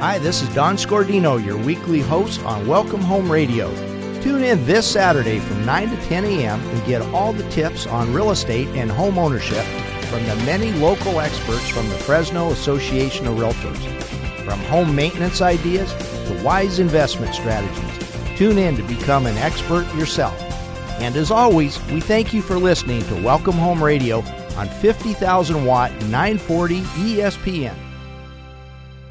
Hi, this is Don Scordino, your weekly host on Welcome Home Radio. Tune in this Saturday from 9 to 10 a.m. and get all the tips on real estate and home ownership from the many local experts from the Fresno Association of Realtors. From home maintenance ideas to wise investment strategies, tune in to become an expert yourself. And as always, we thank you for listening to Welcome Home Radio on 50,000 watt 940 ESPN.